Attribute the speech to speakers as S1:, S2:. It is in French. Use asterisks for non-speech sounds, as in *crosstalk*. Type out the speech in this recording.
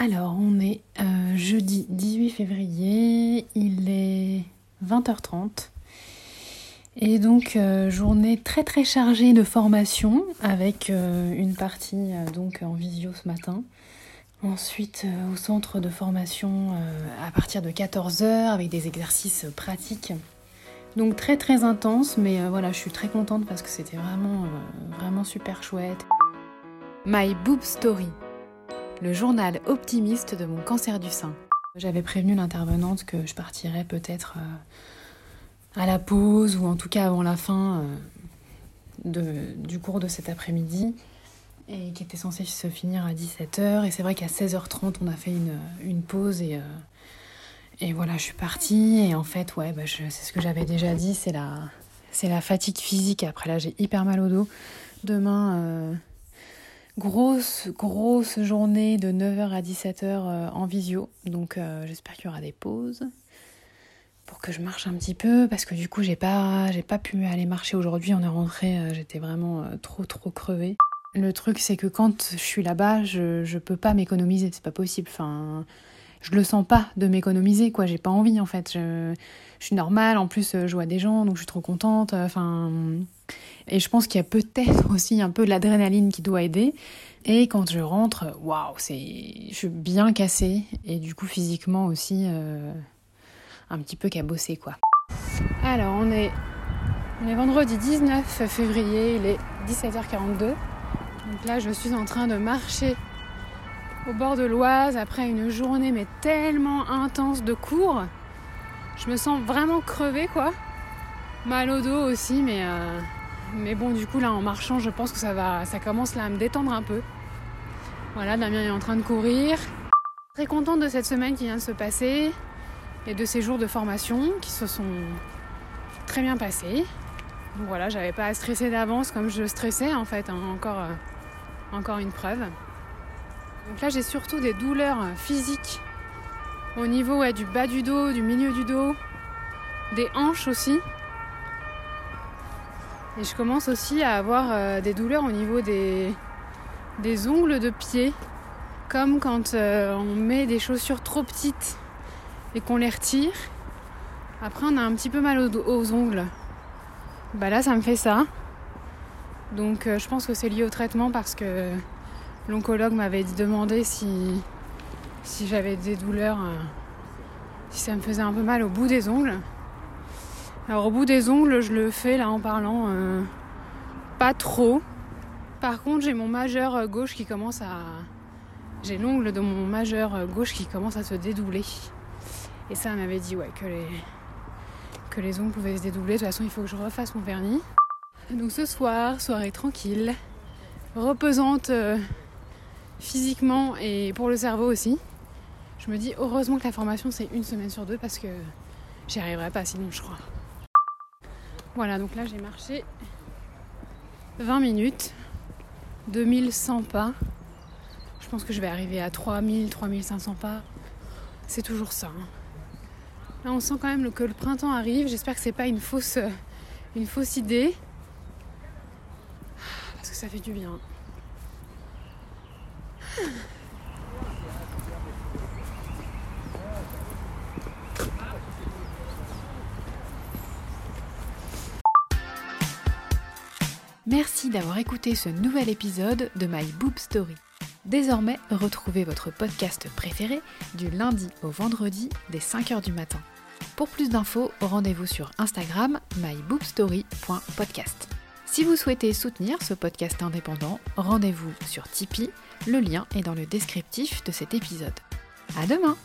S1: Alors, on est euh, jeudi 18 février, il est 20h30. Et donc, euh, journée très très chargée de formation avec euh, une partie donc en visio ce matin. Ensuite, au centre de formation à partir de 14h avec des exercices pratiques. Donc très très intense, mais voilà, je suis très contente parce que c'était vraiment vraiment super chouette. My Boob Story le journal optimiste de mon cancer du sein. J'avais prévenu l'intervenante que je partirais peut-être euh, à la pause ou en tout cas avant la fin euh, du cours de cet après-midi et qui était censé se finir à 17h. Et c'est vrai qu'à 16h30, on a fait une, pause et, euh, et voilà, je suis partie. Et en fait, ouais, bah, c'est ce que j'avais déjà dit, c'est la, c'est la fatigue physique. Après là, j'ai hyper mal au dos. Demain, Grosse, grosse journée de 9h à 17h euh, en visio. Donc euh, j'espère qu'il y aura des pauses pour que je marche un petit peu parce que du coup j'ai pas j'ai pas pu aller marcher aujourd'hui on est rentré euh, j'étais vraiment trop trop crevée. Le truc c'est que quand je suis là-bas je, je peux pas m'économiser. C'est pas possible. Enfin je le sens pas de m'économiser quoi. J'ai pas envie en fait. Je, je suis normale. En plus je vois des gens donc je suis trop contente. Enfin et je pense qu'il y a peut-être *laughs* aussi un peu de l'adrénaline qui doit aider. Et quand je rentre, waouh, c'est, je suis bien cassée et du coup physiquement aussi euh, un petit peu cabossée quoi. Alors on est, on est vendredi 19 février, il est 17h42. Donc là je suis en train de marcher au bord de l'Oise après une journée mais tellement intense de cours. Je me sens vraiment crevée quoi. Mal au dos aussi mais euh, mais bon, du coup, là, en marchant, je pense que ça va, ça commence là à me détendre un peu. Voilà, Damien est en train de courir. Très contente de cette semaine qui vient de se passer et de ces jours de formation qui se sont très bien passés. Donc voilà, j'avais pas à stresser d'avance comme je stressais en fait, hein, encore, euh, encore une preuve. Donc là, j'ai surtout des douleurs physiques au niveau du bas du dos, du milieu du dos, des hanches aussi. Et je commence aussi à avoir euh, des douleurs au niveau des, des ongles de pied, comme quand euh, on met des chaussures trop petites et qu'on les retire. Après, on a un petit peu mal aux, ongles. Bah là, ça me fait ça. Donc, euh, je pense que c'est lié au traitement parce que l'oncologue m'avait demandé si, si j'avais des douleurs, si ça me faisait un peu mal au bout des ongles. Alors au bout des ongles, je le fais là en parlant euh, pas trop. Par contre, j'ai mon majeur euh, gauche qui commence à. J'ai l'ongle de mon majeur euh, gauche qui commence à se dédouler. Et ça, elle m'avait dit ouais, que les... que les ongles pouvaient se dédouler. De toute façon, il faut que je refasse mon vernis. Donc ce soir, soirée tranquille, reposante physiquement et pour le cerveau aussi. Je me dis heureusement que la formation c'est une semaine sur deux parce que j'y arriverai pas sinon je crois. Voilà, donc là j'ai marché 20 minutes, 2100 pas. Je pense que je vais arriver à 3000, 3500 pas. C'est toujours ça. Hein. Là on sent quand même que le printemps arrive. J'espère que c'est pas une fausse, une fausse idée. Parce que ça fait du bien.
S2: Merci d'avoir écouté ce nouvel épisode de My Boob Story. Désormais, retrouvez votre podcast préféré du lundi au vendredi dès 5h du matin. Pour plus d'infos, rendez-vous sur Instagram myboobstory.podcast. Si vous souhaitez soutenir ce podcast indépendant, rendez-vous sur Tipeee, le lien est dans le descriptif de cet épisode. À demain!